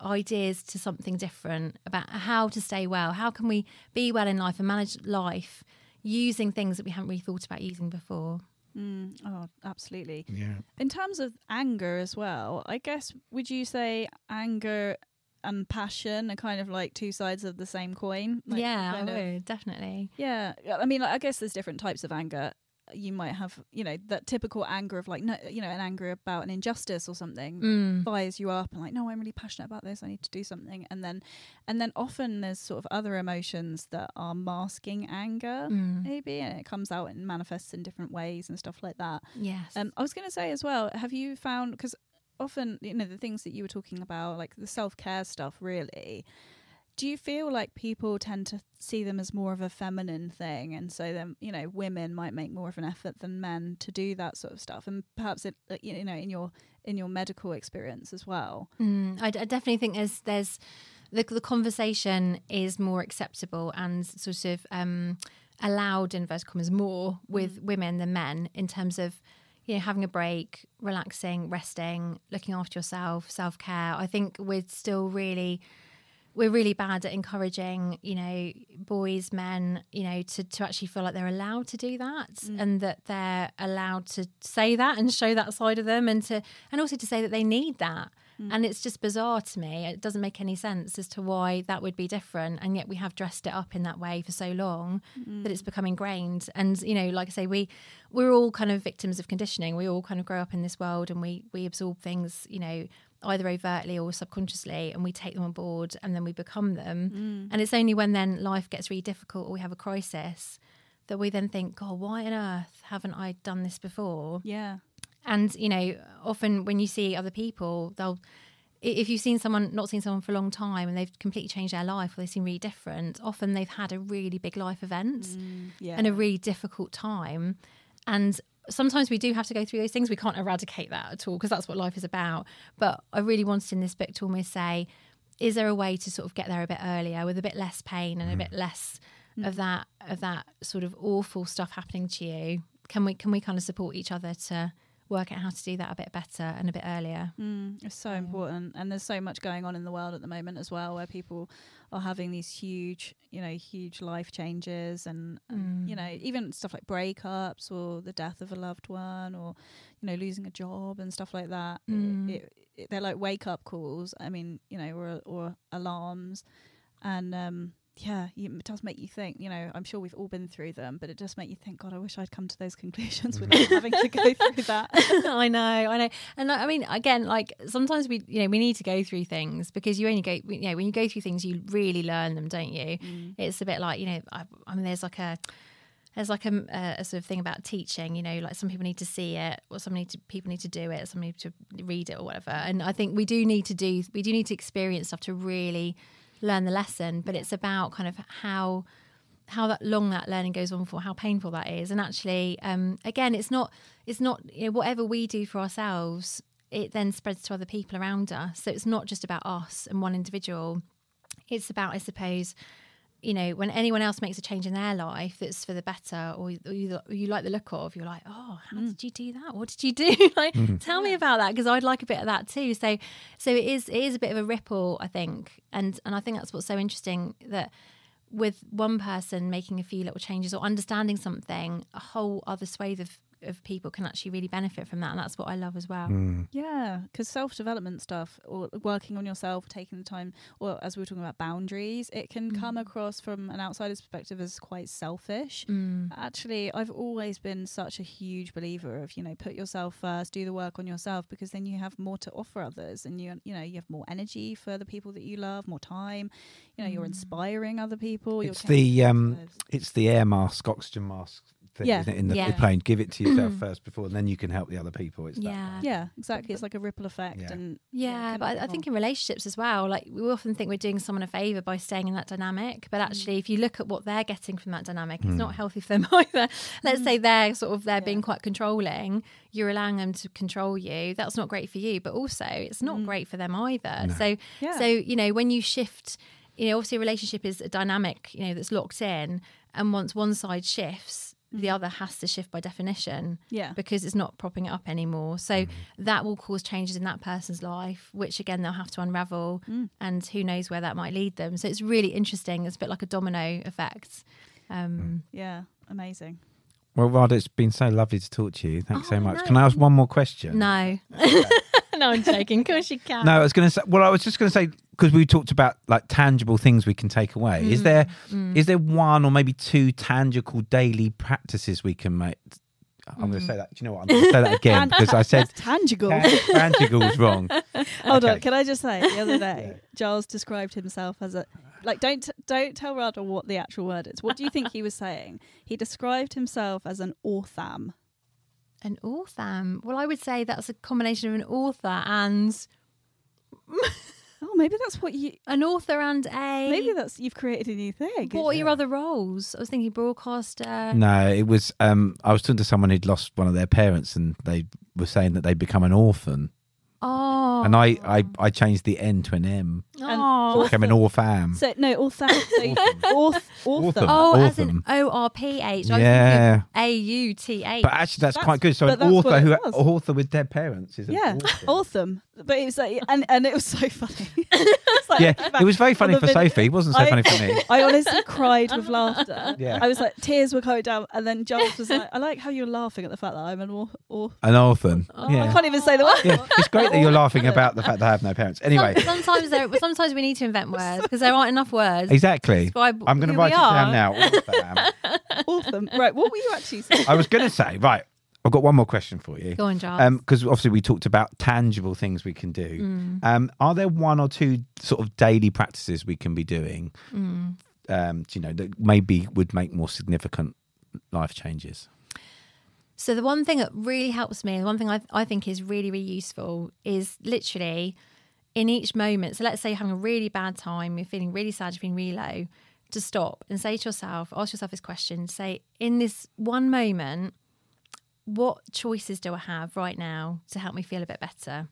ideas to something different about how to stay well. How can we be well in life and manage life using things that we haven't really thought about using before? Mm, oh, absolutely. Yeah. In terms of anger as well, I guess would you say anger and passion are kind of like two sides of the same coin? Like yeah, I kind of- definitely. Yeah, I mean, like, I guess there's different types of anger. You might have, you know, that typical anger of like, no, you know, an anger about an injustice or something Mm. fires you up and like, no, I'm really passionate about this. I need to do something, and then, and then often there's sort of other emotions that are masking anger, Mm. maybe, and it comes out and manifests in different ways and stuff like that. Yes. Um, I was going to say as well, have you found because often you know the things that you were talking about, like the self care stuff, really. Do you feel like people tend to see them as more of a feminine thing, and so then you know women might make more of an effort than men to do that sort of stuff, and perhaps it uh, you know in your in your medical experience as well. Mm, I, d- I definitely think there's there's the, the conversation is more acceptable and sort of um, allowed in inverted commas more with women than men in terms of you know, having a break, relaxing, resting, looking after yourself, self care. I think we're still really we're really bad at encouraging, you know, boys, men, you know, to, to actually feel like they're allowed to do that Mm. and that they're allowed to say that and show that side of them and to and also to say that they need that. Mm. And it's just bizarre to me. It doesn't make any sense as to why that would be different. And yet we have dressed it up in that way for so long that it's become ingrained. And, you know, like I say, we we're all kind of victims of conditioning. We all kind of grow up in this world and we we absorb things, you know, either overtly or subconsciously and we take them on board and then we become them. And it's only when then life gets really difficult or we have a crisis that we then think, God, why on earth haven't I done this before? Yeah. And you know, often when you see other people, they'll if you've seen someone not seen someone for a long time and they've completely changed their life or they seem really different, often they've had a really big life event mm, Yeah. and a really difficult time. And sometimes we do have to go through those things. We can't eradicate that at all because that's what life is about. But I really wanted in this book to almost say, is there a way to sort of get there a bit earlier with a bit less pain and a bit mm. less mm. of that of that sort of awful stuff happening to you? Can we can we kind of support each other to work out how to do that a bit better and a bit earlier? Mm, it's so important, and there's so much going on in the world at the moment as well, where people are having these huge, you know, huge life changes, and, and you know, even stuff like breakups or the death of a loved one, or you know, losing a job and stuff like that. Mm. It, it, they're like wake up calls. I mean, you know, or or alarms, and um, yeah, you, it does make you think. You know, I'm sure we've all been through them, but it does make you think. God, I wish I'd come to those conclusions without mm. having to go through that. I know, I know, and I mean, again, like sometimes we, you know, we need to go through things because you only go, you know, when you go through things, you really learn them, don't you? Mm. It's a bit like, you know, I, I mean, there's like a, there's like a, a, a sort of thing about teaching, you know, like some people need to see it, or some need to, people need to do it, or some need to read it, or whatever. And I think we do need to do, we do need to experience stuff to really learn the lesson. But it's about kind of how how that long that learning goes on for, how painful that is, and actually, um, again, it's not it's not you know whatever we do for ourselves, it then spreads to other people around us. So it's not just about us and one individual. It's about, I suppose, you know, when anyone else makes a change in their life that's for the better, or you, or you, or you like the look of, you're like, oh, how mm. did you do that? What did you do? like, mm-hmm. tell me about that because I'd like a bit of that too. So, so it is, it is a bit of a ripple, I think, and and I think that's what's so interesting that with one person making a few little changes or understanding something, a whole other swathe of of people can actually really benefit from that, and that's what I love as well. Hmm. Yeah, because self development stuff or working on yourself, taking the time, or as we were talking about boundaries, it can mm. come across from an outsider's perspective as quite selfish. Mm. Actually, I've always been such a huge believer of you know put yourself first, do the work on yourself, because then you have more to offer others, and you you know you have more energy for the people that you love, more time. You know, you're mm. inspiring other people. you're It's the um, lives. it's the air mask, oxygen mask thing Yeah. isn't it, in the Yeah. plane. Give it to yourself mm. first before, and then you can help the other people. It's that Yeah. way. yeah, exactly. It's like a ripple effect, Yeah. and Yeah, but I, I think in relationships as well, like we often think we're doing someone a favor by staying in that dynamic. But mm. actually, if you look at what they're getting from that dynamic, it's not hmm. healthy for them either. Let's mm. say they're sort of they're being quite controlling. You're allowing them to control you. That's not great for you, but also it's not great for them either. So, Yeah. so you know, when you shift, you know, obviously a relationship is a dynamic, you know, that's locked in, and once one side shifts. The other has to shift by definition Yeah. because it's not propping it up anymore. So that will cause changes in that person's life, which again they'll have to unravel, and who knows where that might lead them. So it's really interesting. It's a bit like a domino effect. Um, yeah, amazing. Well, Rod, it's been so lovely to talk to you. Thanks so Oh, much. no. Can I ask one more question? No, no, I'm joking. Of course you can. No, I was going to say. Well, I was just going to say because we talked about like tangible things we can take away. Is mm, there mm. is there one or maybe two tangible daily practices we can make? I'm going to mm-hmm. say that. Do you know what? I'm going to say that again because I said That's tangible. tan- tangible's wrong. Hold Okay. on, can I just say the other day, Giles described himself as a like don't don't tell Radha what the actual word is. What do you think he was saying? He described himself as an ortham. An author. Well, I would say that's a combination of an author and Oh, maybe that's what you. an author and a. Maybe that's you've created a new thing. What are your other roles? I was thinking broadcaster. No, it was. Um, I was talking to someone who'd lost one of their parents, and they were saying that they'd become an orphan. Oh, and I, I I changed the N to an M. Oh, Became an Orpham. So no, author. So auth, author. Author. oh as in Autumn. O R P H. Yeah. A U T H. But actually, that's, That's- quite good. So but an that's what author it who was. author with dead parents is an Yeah, author. awesome. But it was like, and and it was so funny. It's like, Yeah, it was very funny the for video- Sophie. It wasn't so I- funny for me. I honestly cried with laughter. Yeah. I was like, tears were coming down, and then Giles was like, "I like how you're laughing at the fact that I'm an or, or An author. I Yeah. can't even say the word. Yeah, it's great that you're laughing about the fact that I have no parents. Anyway, Some- sometimes there, sometimes we need to invent words because there aren't enough words. exactly. describe I'm going to write it down are. now. Orpham. Awesome. Right, what were you actually saying? I was going to say, right, I've got one more question for you. Go on, Giles. Because obviously we talked about tangible things we can do. Mm. Um, are there one or two sort of daily practices we can be doing, Mm. um, you know, that maybe would make more significant life changes? So the one thing that really helps me, the one thing I, I think is really, really useful is literally in each moment. So let's say you're having a really bad time, you're feeling really sad, you're feeling really low, to stop and say to yourself, ask yourself this question, say, in this one moment, what choices do I have right now to help me feel a bit better?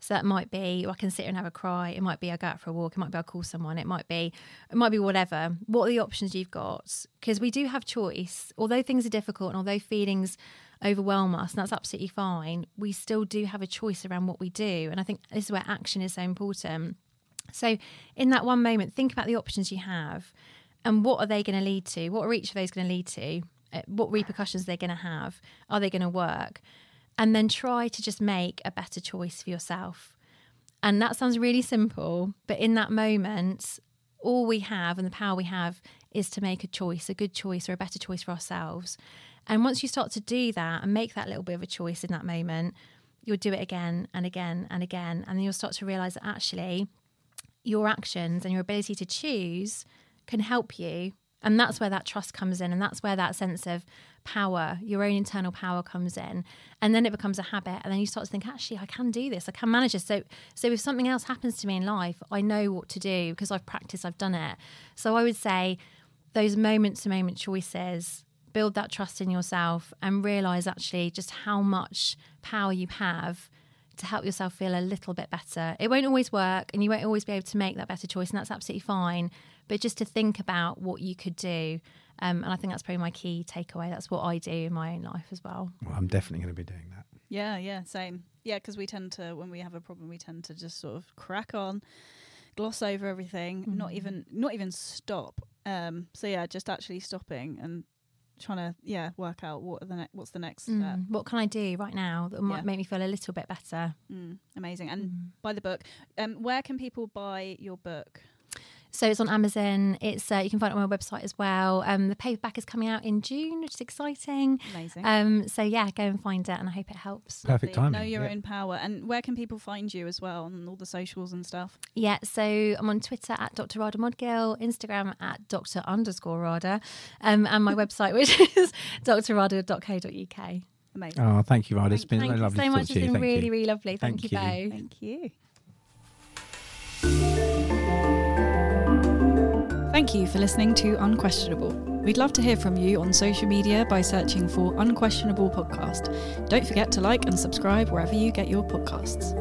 So that might be I can sit and have a cry. It might be I go out for a walk. It might be I call someone. It might be it might be whatever. What are the options you've got? Because we do have choice. Although things are difficult and although feelings overwhelm us, and that's absolutely fine, we still do have a choice around what we do. And I think this is where action is so important. So in that one moment, think about the options you have and what are they going to lead to? What are each of those going to lead to? Uh, What repercussions they're going to have? Are they going to work? And then try to just make a better choice for yourself. And that sounds really simple, but in that moment, all we have and the power we have is to make a choice, a good choice or a better choice for ourselves. And once you start to do that and make that little bit of a choice in that moment, you'll do it again and again and again. And then you'll start to realize that actually your actions and your ability to choose can help you. And that's where that trust comes in. And that's where that sense of power, your own internal power comes in. And then it becomes a habit. And then you start to think, actually, I can do this. I can manage this. So so if something else happens to me in life, I know what to do because I've practiced, I've done it. So I would say those moment to moment choices, build that trust in yourself and realize actually just how much power you have to help yourself feel a little bit better. It won't always work and you won't always be able to make that better choice, and that's absolutely fine. But just to think about what you could do. Um, and I think that's probably my key takeaway. That's what I do in my own life as well. Well, I'm definitely going to be doing that. Yeah, yeah, same. Yeah, because we tend to, when we have a problem, we tend to just sort of crack on, gloss over everything, not even, not even stop. Um, so yeah, just actually stopping and trying to, yeah, work out what are the ne- what's the next step. Mm, what can I do right now that might Yeah. make me feel a little bit better? Mm, amazing. And buy the book. Um, where can people buy your book? So it's on Amazon. It's uh, you can find it on my website as well. Um, the paperback is coming out in June, which is exciting. Amazing. Um, so yeah, go and find it, and I hope it helps. Perfect Lovely. timing. Know your yeah. own power. And where can people find you as well on all the socials and stuff? Yeah, so I'm on Twitter at Dr. Radha Modgil, Instagram at Dr. underscore Radha, um, and my website, which is drradha.co.uk. Amazing. Oh, thank you, Rod. It's been Thank very you lovely so to much. talk to It's you. been Thank really, you. really lovely. Thank, Thank you you. both. Thank you. Thank you for listening to Unquestionable. We'd love to hear from you on social media by searching for Unquestionable Podcast. Don't forget to like and subscribe wherever you get your podcasts.